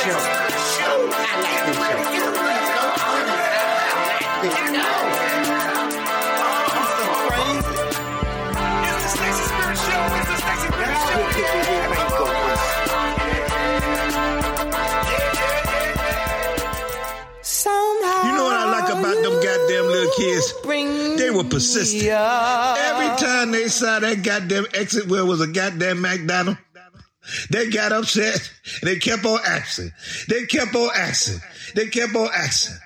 show. I like this show. You know what I like about them goddamn little kids? They were persistent. Every time they saw that goddamn exit where was a goddamn McDonald, they got upset and they kept on asking. They kept on asking. They kept on asking.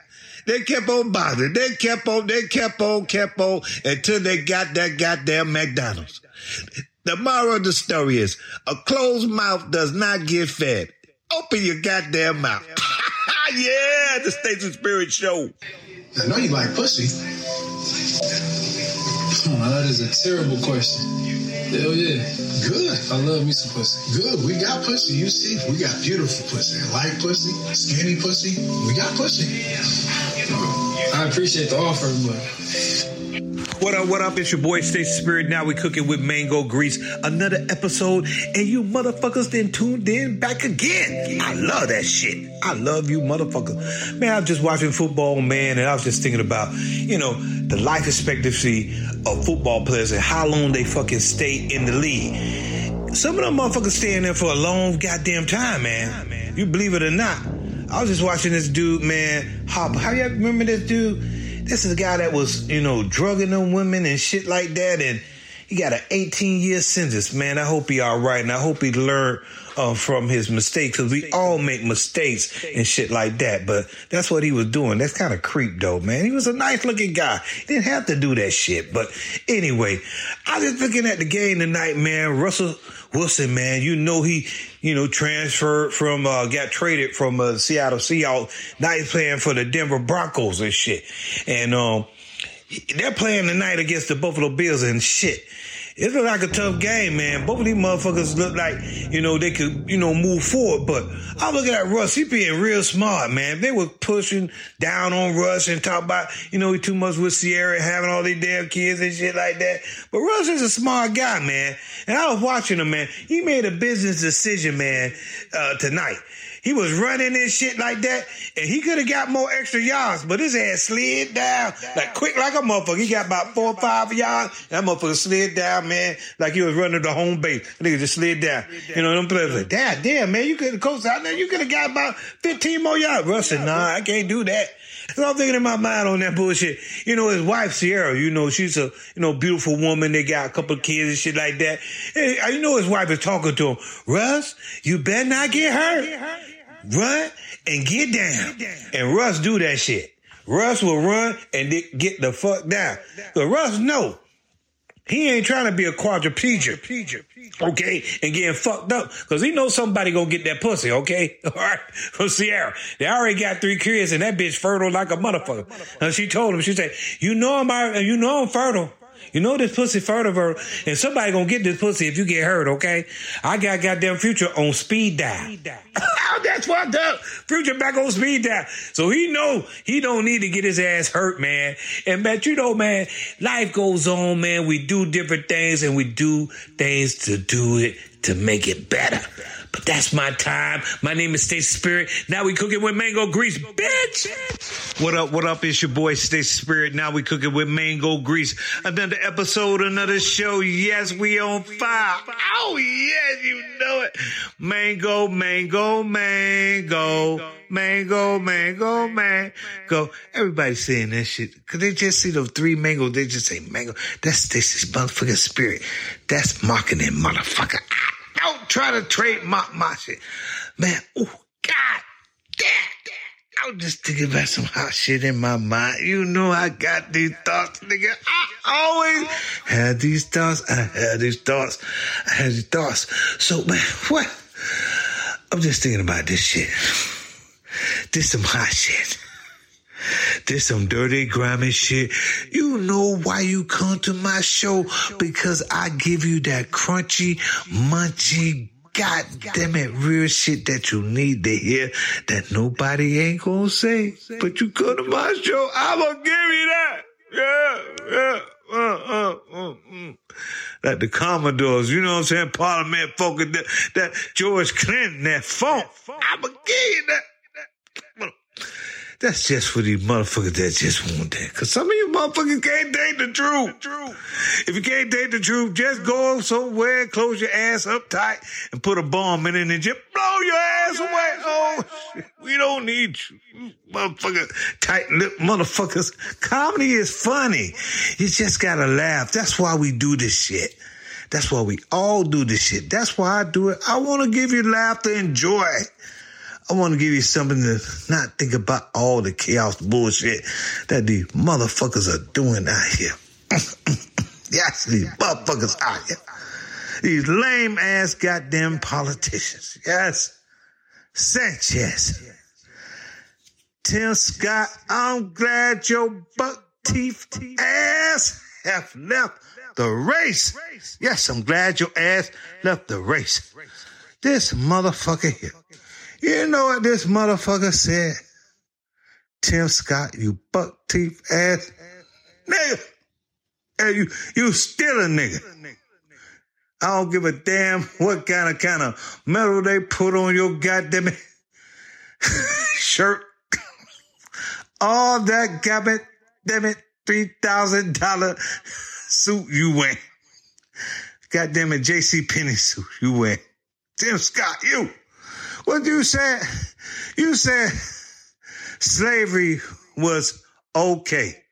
They kept on bothering. They kept on, they kept on, kept on until they got that goddamn McDonald's. The moral of the story is a closed mouth does not get fed. Open your goddamn mouth. yeah, the States of Spirit show. I know you like pussy. Oh, that is a terrible question. Hell yeah. Good. I love me some pussy. Good. We got pussy. You see, we got beautiful pussy. Light pussy, skinny pussy. We got pussy. I appreciate the offer, but What up, what up? It's your boy Stacey Spirit. Now we cooking with mango grease. Another episode, and you motherfuckers then tuned in back again. I love that shit. I love you motherfuckers. Man, I was just watching football, man, and I was just thinking about, you know, the life expectancy of football players and how long they fucking stay in the league. Some of them motherfuckers stay in there for a long goddamn time, man. You believe it or not. I was just watching this dude, man, hop. How you remember this dude? This is a guy that was, you know, drugging them women and shit like that, and he got an 18 year sentence, man. I hope he all right, and I hope he learned uh, from his mistakes, because we all make mistakes and shit like that. But that's what he was doing. That's kind of creep, though, man. He was a nice looking guy. He didn't have to do that shit. But anyway, I was just looking at the game tonight, man. Russell Wilson, man, you know he, you know, transferred from, uh, got traded from uh, Seattle Seahawks. Now he's playing for the Denver Broncos and shit. And um, they're playing tonight against the Buffalo Bills and shit. It looked like a tough game, man. Both of these motherfuckers look like, you know, they could, you know, move forward. But I'm looking at Russ. He being real smart, man. They were pushing down on Russ and talk about, you know, he too much with Ciara having all these damn kids and shit like that. But Russ is a smart guy, man. And I was watching him, man. He made a business decision, man, uh, tonight. He was running and shit like that, and he could have got more extra yards, but his ass slid down like quick like a motherfucker. He got about four or five yards. That motherfucker slid down, man, like he was running the home base. That nigga just slid down. You know, them players like, damn, damn, man, you could have coached out there. You could have got about 15 more yards. Russ said, nah, I can't do that. So I'm thinking in my mind on that bullshit. You know, his wife Ciara, you know, she's a you know beautiful woman. They got a couple kids and shit like that. And you know, his wife is talking to him. Russ, you better not get hurt. Run and get down. And Russ do that shit. Russ will run and get the fuck down. But Russ know he ain't trying to be a quadriplegic, okay, and getting fucked up because he knows somebody gonna get that pussy, okay, all right, from Ciara. They already got three kids and that bitch fertile like a motherfucker. And she told him, she said, "You know I'm, you know I'm fertile." You know this pussy fertile, and somebody gonna get this pussy if you get hurt, okay? I got goddamn future on speed dial. That's fucked up. Future back on speed dial. So he know he don't need to get his ass hurt, man. And man, you know, man, life goes on, man. We do different things and we do things to do it to make it better. But that's my time. My name is Stacey Spirit. Now we cooking with mango grease, bitch. What up? What up? It's your boy Stacey Spirit. Now we cooking with mango grease. Another episode, another show. Yes, we on fire. Oh yes, you know it. Mango, mango, mango, mango, mango, mango. Everybody saying that shit. Cause they just see those three mangoes. They just say mango. That's Stacey's motherfucking spirit. That's marketing, motherfucker. Ah. Don't try to trademark my my shit. Man, oh, God damn. I was just thinking about some hot shit in my mind. You know I got these thoughts, nigga. I always had these thoughts. I had these thoughts. I had these thoughts. So, man, what? I'm just thinking about this shit. This some hot shit. This some dirty, grimy shit. You know why you come to my show? Because I give you that crunchy, munchy, god damn it, real shit that you need to hear that nobody ain't gonna say. But you come to my show, I'm gonna give you that. Yeah, yeah. Uh, uh, uh, mm. Like the Commodores, you know what I'm saying? Parliament folk, that, that George Clinton, that funk. I'm a kid. That, that, that's just for these motherfuckers that just want that. Cause some of you motherfuckers can't date the truth. If you can't date the truth, just go somewhere, close your ass up tight, and put a bomb in it and just blow your ass away. Oh, shit. We don't need you. Motherfucker, tight lip motherfuckers. Comedy is funny. You just gotta laugh. That's why we do this shit. That's why we all do this shit. That's why I do it. I want to give you laughter and joy. I want to give you something to not think about all the chaos bullshit that these motherfuckers are doing out here. yes, these motherfuckers out here. These lame ass goddamn politicians. Yes. Sanchez. Tim Scott, I'm glad your buck teeth ass have left the race. Yes, I'm glad your ass left the race. This motherfucker here. You know what this motherfucker said? Tim Scott, you buck teeth ass nigga. Hey, you, you still a nigga. I don't give a damn what kind of kind of metal they put on your goddamn shirt. All that goddamn damn it, three thousand dollar suit you wear. Goddamn it, JC Penney suit you wear. Tim Scott, you. What you said? You said slavery was okay.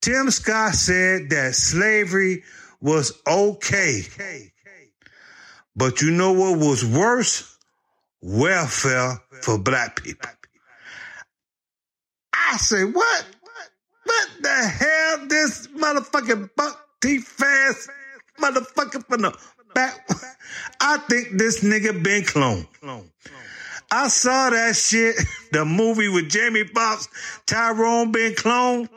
Tim Scott said that slavery was okay. But you know what was worse? Welfare for black people. I say, what? What the hell? This motherfucking buck teeth fast motherfucker from the back. I think this nigga been cloned. I saw that shit, the movie with Jamie Foxx, Tyrone been cloned.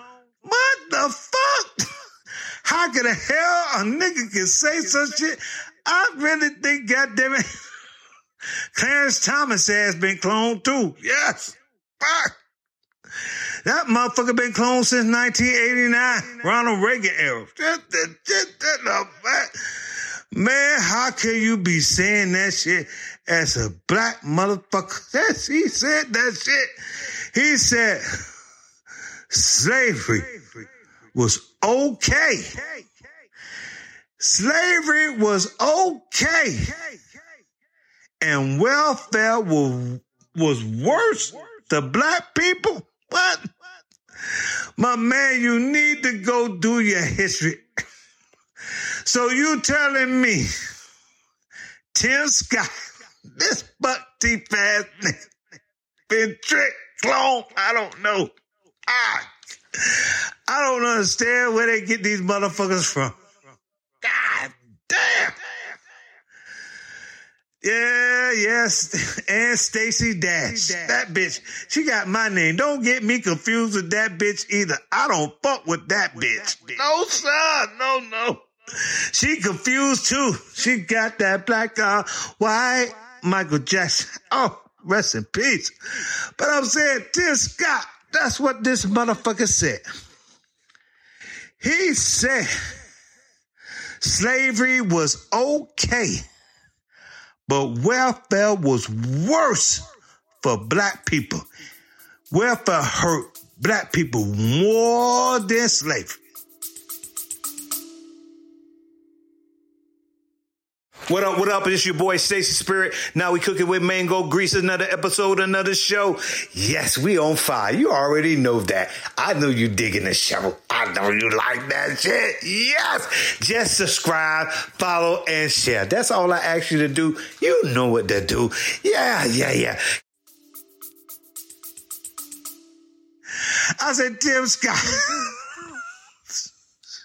What the fuck? How can the hell a nigga can say such shit? I really think, goddamn it, Clarence Thomas has been cloned too. Yes. Fuck. That motherfucker been cloned since 1989, Ronald Reagan era. Just, just, just, just, Man, how can you be saying that shit as a black motherfucker? That's, he said that shit. He said slavery was okay. Slavery was okay. And welfare was, was worse to black people. What? My man, you need to go do your history. So you telling me, Tim Scott, this buck teeth ass been tricked, clone, I don't know. I, I don't understand where they get these motherfuckers from. God damn. Yeah, yes, and Stacy Dash. That bitch. She got my name. Don't get me confused with that bitch either. I don't fuck with that bitch. No, sir. No, no. She confused too. She got that black uh white Michael Jackson. Oh, rest in peace. But I'm saying, Tim Scott, that's what this motherfucker said. He said slavery was okay, but welfare was worse for black people. Welfare hurt black people more than slavery. What up, what up? It's your boy Stacy Spirit. Now we cooking with mango grease, another episode, another show. Yes, we on fire. You already know that. I know you digging the show. I know you like that shit. Yes. Just subscribe, follow, and share. That's all I ask you to do. You know what to do. Yeah, yeah, yeah. I said, Tim Scott.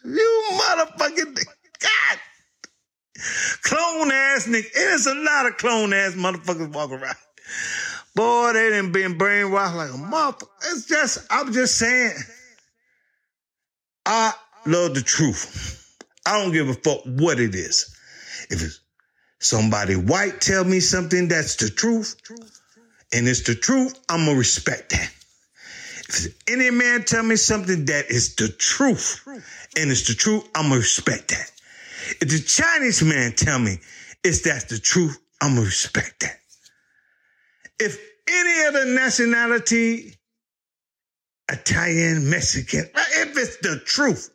you motherfucking God clone ass nigga. There's a lot of clone ass motherfuckers walking around. Boy, they done been brainwashed like a motherfucker. It's just, I'm just saying. I love the truth. I don't give a fuck what it is. If it's somebody white tell me something that's the truth, and it's the truth, I'm gonna respect that. If any man tell me something that is the truth, and it's the truth, I'm gonna respect that. If the Chinese man tell me it's that's the truth, I'm gonna respect that. If any other nationality, Italian, Mexican, if it's the truth,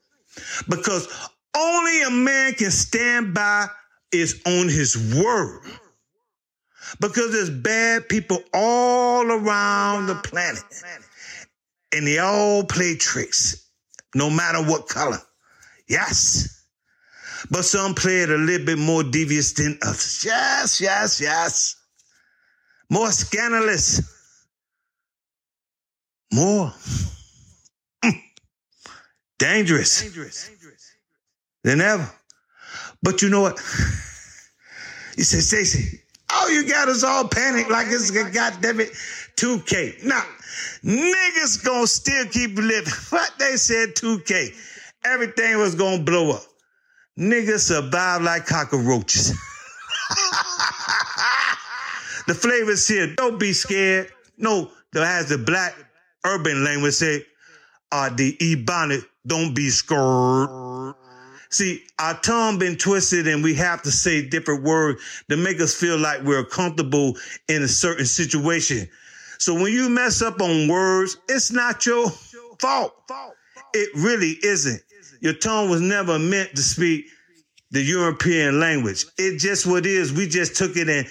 because only a man can stand by is on his word. Because there's bad people all around the planet. And they all play tricks, no matter what color. Yes. But some play it a little bit more devious than others. Yes, yes, yes. More scandalous. More mm, dangerous than ever. But you know what? You said, Stacy, all you got is all panic like it's a goddamn it 2K. Nah, niggas gonna still keep living. What they said 2K. Everything was gonna blow up. Niggas survive like cockroaches. the flavor's here. Don't be scared. No, that has the black urban language say, uh, the ebonic, don't be scared. See, our tongue been twisted and we have to say different words to make us feel like we're comfortable in a certain situation. So when you mess up on words, it's not your fault. It really isn't. Your tongue was never meant to speak the European language. It just what is. We just took it and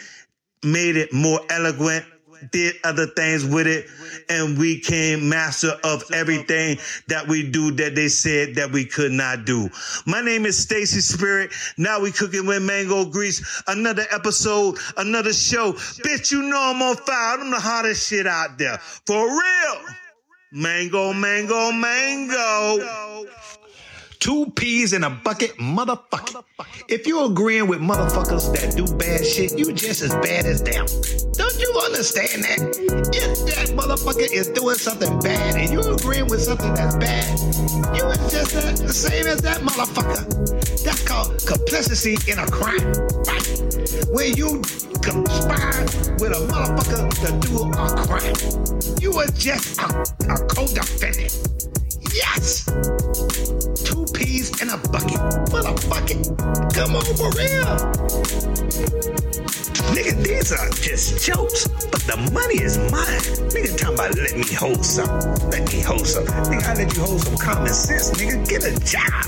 made it more eloquent, did other things with it, and we came master of everything that we do that they said that we could not do. My name is Stacy Spirit. Now we cooking with mango grease. Another episode, another show. Bitch, you know I'm on fire. I'm the hottest shit out there. For real. Mango, mango, mango. Two peas in a bucket, motherfucker. If you're agreeing with motherfuckers that do bad shit, you just as bad as them. Don't you understand that? If that motherfucker is doing something bad and you're agreeing with something that's bad, you are just the same as that motherfucker. That's called complicity in a crime, right? Where you conspire with a motherfucker to do a crime. You are just a, a co-defendant. Yes! Peas in a bucket. Motherfucker. Come on for real. Nigga, these are just jokes, but the money is mine. Nigga talking about let me hold something. Let me hold something. Nigga, I let you hold some common sense. Nigga, get a job.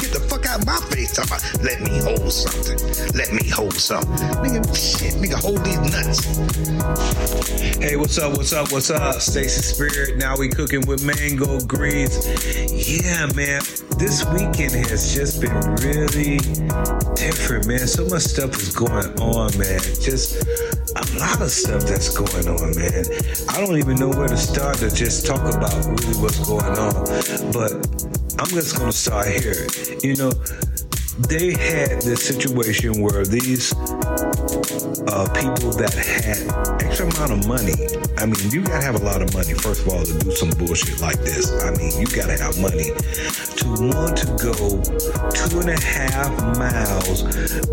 Get the of my face. Talking about let me hold something. Let me hold something. Nigga, shit, nigga, hold these nuts. Hey, what's up? What's up? What's up? Stacy Spirit. Now we cooking with mango greens. Yeah, man. This weekend has just been really different, man. So much stuff is going on, man. Just a lot of stuff that's going on, man. I don't even know where to start to just talk about really what's going on. But I'm just gonna start here. You know, they had this situation where these uh, people that had extra amount of money. I mean, you gotta have a lot of money, first of all, to do some bullshit like this. I mean, you gotta have money to want to go two and a half miles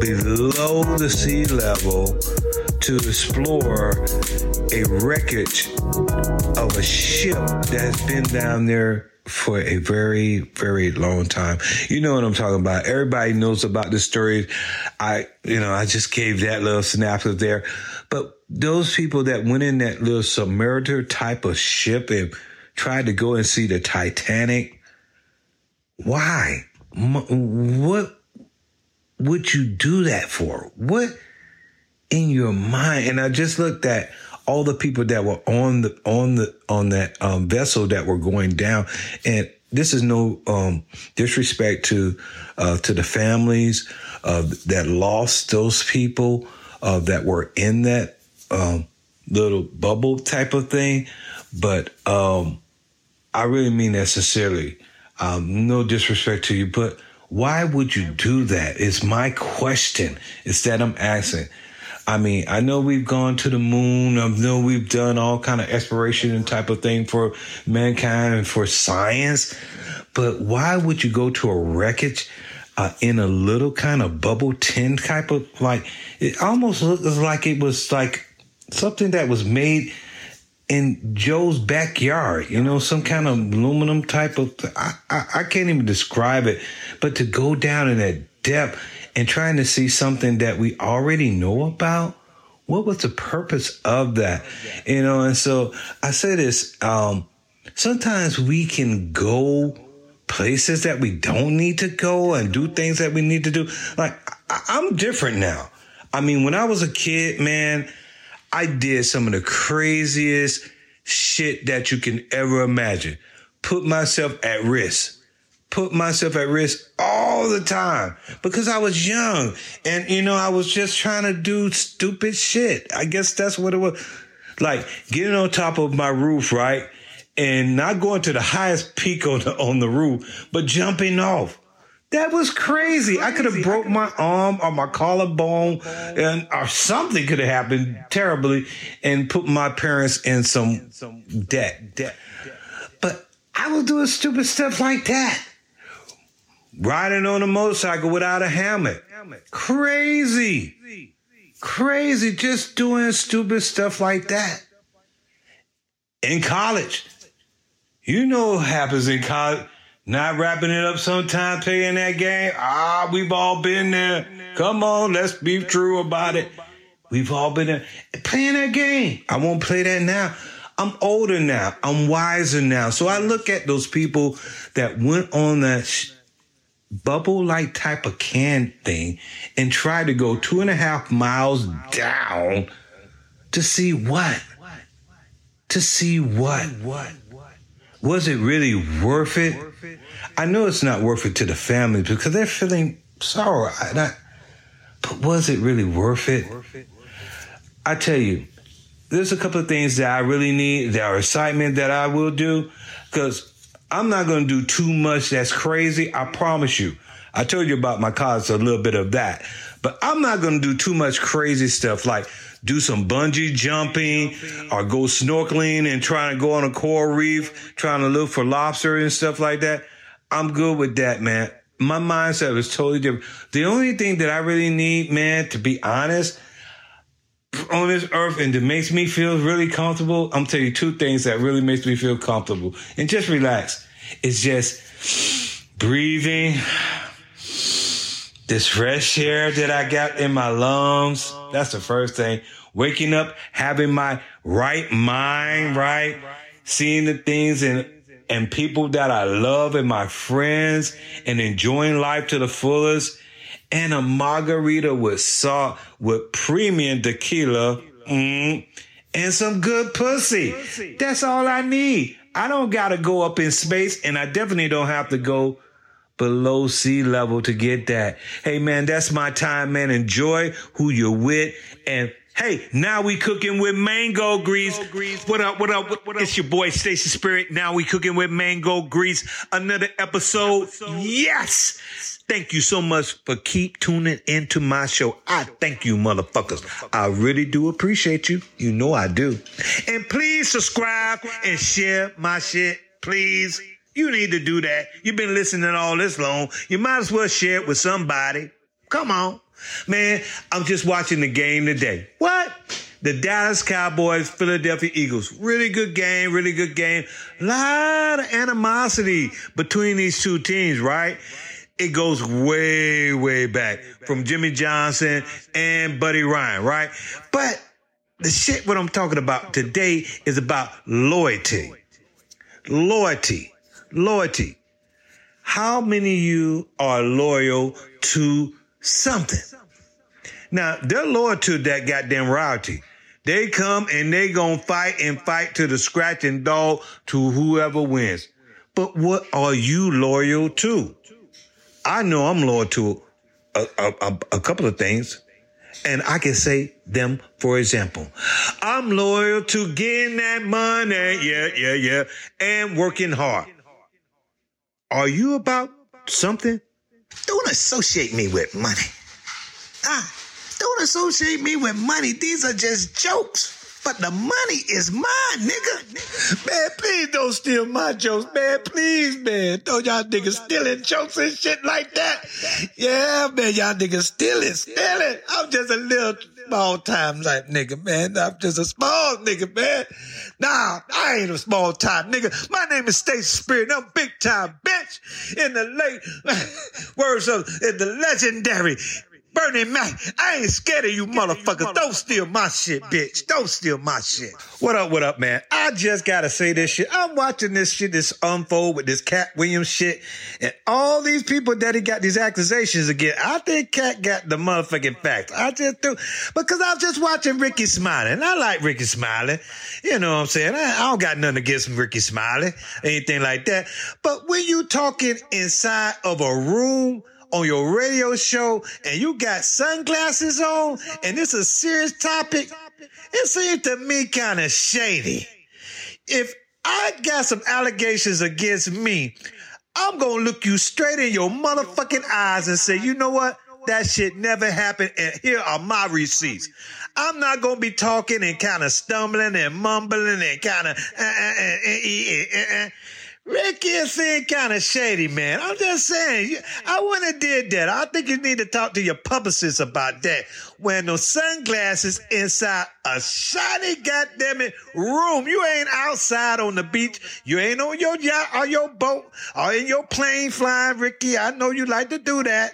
below the sea level to explore a wreckage of a ship that's been down there for a very, very long time. You know what I'm talking about. Everybody knows about the story. I, you know, I just gave that little synopsis there. But those people that went in that little submariner type of ship and tried to go and see the Titanic, why? What would you do that for? What in your mind? And I just looked at all the people that were on the on the on that um, vessel that were going down, and this is no um, disrespect to uh, to the families uh, that lost those people uh, that were in that um, little bubble type of thing, but um, I really mean that sincerely. Um, no disrespect to you, but why would you do that? Is my question. Is that I'm asking. I mean, I know we've gone to the moon. I know we've done all kind of exploration and type of thing for mankind and for science. But why would you go to a wreckage uh, in a little kind of bubble tin type of like? It almost looks like it was like something that was made in Joe's backyard, you know, some kind of aluminum type of, I, I, I can't even describe it, but to go down in that depth and trying to see something that we already know about, what was the purpose of that? You know, and so I say this, um, sometimes we can go places that we don't need to go and do things that we need to do. Like, I, I'm different now. I mean, when I was a kid, man, I did some of the craziest shit that you can ever imagine. Put myself at risk. Put myself at risk all the time because I was young and, you know, I was just trying to do stupid shit. I guess that's what it was. Like getting on top of my roof, right? And not going to the highest peak on the, on the roof, but jumping off. That was crazy. I could have broke my arm or my collarbone and or something could have happened terribly and put my parents in some debt. debt. But I was doing stupid stuff like that. Riding on a motorcycle without a helmet. Crazy. Crazy. Just doing stupid stuff like that. In college. You know what happens in college not wrapping it up sometime, playing that game. Ah, we've all been there. Come on, let's be true about it. We've all been there. Playing that game. I won't play that now. I'm older now. I'm wiser now. So I look at those people that went on that sh- bubble like type of can thing and tried to go two and a half miles down to see what? To see what? What? Was it really worth it? I know it's not worth it to the family because they're feeling sorrow. I, but was it really worth it? I tell you, there's a couple of things that I really need. There are excitement that I will do because I'm not going to do too much that's crazy. I promise you. I told you about my cause, a little bit of that, but I'm not going to do too much crazy stuff like do some bungee jumping or go snorkeling and trying to go on a coral reef, trying to look for lobster and stuff like that. I'm good with that, man. My mindset is totally different. The only thing that I really need, man, to be honest, on this earth and that makes me feel really comfortable, I'm telling you two things that really makes me feel comfortable. And just relax. It's just breathing, this fresh air that I got in my lungs. That's the first thing. Waking up, having my right mind, right? Seeing the things and and people that I love and my friends and enjoying life to the fullest and a margarita with salt with premium tequila mm, and some good pussy. That's all I need. I don't got to go up in space and I definitely don't have to go below sea level to get that. Hey man, that's my time, man. Enjoy who you're with and Hey, now we cooking with mango grease. What up, what up, what up? It's your boy Stacy Spirit. Now we cooking with mango grease. Another episode. Yes. Thank you so much for keep tuning into my show. I thank you, motherfuckers. I really do appreciate you. You know I do. And please subscribe and share my shit, please. You need to do that. You've been listening all this long. You might as well share it with somebody. Come on. Man, I'm just watching the game today. What? The Dallas Cowboys, Philadelphia Eagles. Really good game, really good game. A lot of animosity between these two teams, right? It goes way, way back from Jimmy Johnson and Buddy Ryan, right? But the shit what I'm talking about today is about loyalty. Loyalty. Loyalty. How many of you are loyal to something. Now, they're loyal to that goddamn royalty. They come and they gonna fight and fight to the scratching dog to whoever wins. But what are you loyal to? I know I'm loyal to a, a, a couple of things. And I can say them, for example. I'm loyal to getting that money. Yeah, yeah, yeah. And working hard. Are you about something? Don't associate me with money. Ah, don't associate me with money. These are just jokes. But the money is mine, nigga. Man, please don't steal my jokes, man. Please, man. Don't y'all niggas stealing jokes and shit like that. Yeah, man, y'all niggas stealing, stealing. I'm just a little small time type nigga, man. I'm just a small nigga, man. Nah, I ain't a small time nigga. My name is Stacy Spirit. I'm big time bitch in the late words of in the legendary Bernie Mac, I ain't scared of you motherfuckers. Don't steal my shit, bitch. Don't steal my shit. What up, what up, man? I just gotta say this shit. I'm watching this shit, this unfold with this Katt Williams shit, and all these people that he got these accusations against. I think Katt got the motherfucking facts. I just do. Because I'm just watching Rickey Smiley, and I like Rickey Smiley. You know what I'm saying? I, I don't got nothing against Rickey Smiley, anything like that. But when you talking inside of a room, on your radio show and you got sunglasses on and it's a serious topic, it seems to me kind of shady. If I got some allegations against me, I'm gonna look you straight in your motherfucking eyes and say, you know what? That shit never happened, and here are my receipts. I'm not gonna be talking and kind of stumbling and mumbling and kind of. Uh, uh, uh, Rickey is saying kind of shady, man. I'm just saying, I wouldn't have did that. I think you need to talk to your publicist about that. Wearing those sunglasses inside a shiny goddamn it room. You ain't outside on the beach. You ain't on your yacht or your boat or in your plane flying, Rickey. I know you like to do that.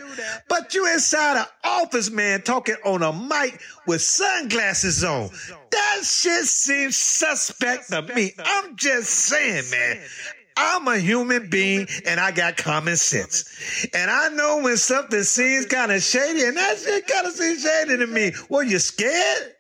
But you inside an office, man, talking on a mic with sunglasses on. That shit seems suspect to me. I'm just saying, man. I'm a human being and I got common sense. And I know when something seems kind of shady, and that shit kind of seems shady to me. Well, you scared?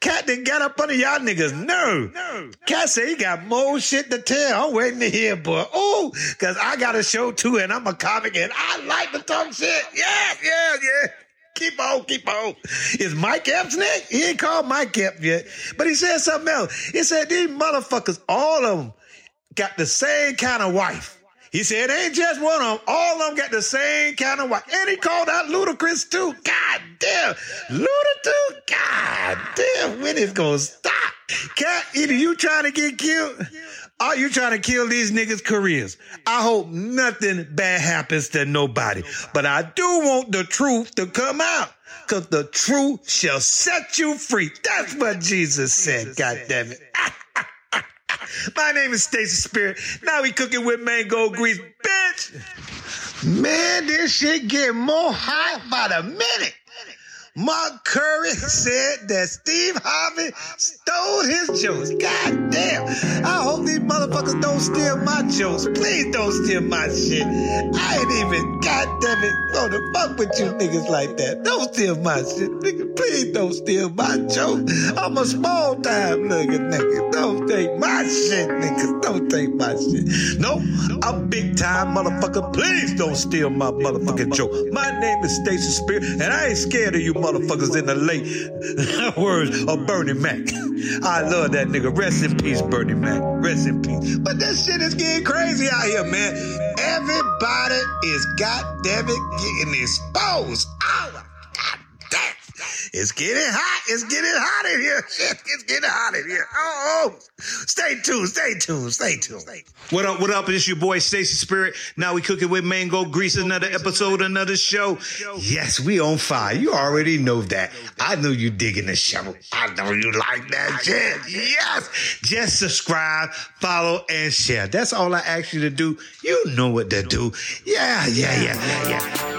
Katt didn't get up under y'all niggas' nerve. No. Katt said he got more shit to tell. I'm waiting to hear, boy. Oh, because I got a show too, and I'm a comic, and I like to talk shit. Yeah, yeah, yeah. Keep on, keep on. Is Mike Epps next? He ain't called Mike Epps yet. But he said something else. He said these motherfuckers, all of them, got the same kind of wife. He said, it ain't just one of them. All of them got the same kind of wife. And he called out Ludacris too. God damn. Ludacris, God damn. When is going to stop? Katt, either you trying to get killed or you trying to kill these niggas' careers. I hope nothing bad happens to nobody. But I do want the truth to come out. Cause the truth shall set you free. That's what Jesus said. God damn it. My name is Stacy Spirit. Now we cooking with mango grease, bitch. Man, this shit get more hot by the minute. Mark Curry said that Steve Harvey stole his jokes. God damn. I hope these motherfuckers don't steal my jokes. Please don't steal my shit. I ain't even, god damn it, gonna fuck with you niggas like that. Don't steal my shit, nigga. Please don't steal my joke. I'm a small time nigga, nigga. Don't take my shit, nigga. Don't take my shit. Nope, I'm big time motherfucker. Please don't steal my motherfucking joke. My name is Stacy Spear, and I ain't scared of you motherfuckers in the late words of Bernie Mac. I love that nigga. Rest in peace, Bernie Mac. Rest in peace. But this shit is getting crazy out here, man. Everybody is goddamn it getting exposed. It's getting hot. It's getting hot in here. Shit, it's getting hot in here. Oh, oh. Stay tuned. Stay tuned. Stay tuned. What up? What up? It's your boy Stacy Spirit. Now we cooking with mango grease. Another episode, another show. Yes, we on fire. You already know that. I know you digging the show. I know you like that shit. Yes. Just subscribe, follow, and share. That's all I ask you to do. You know what to do. Yeah, yeah, yeah, yeah, yeah.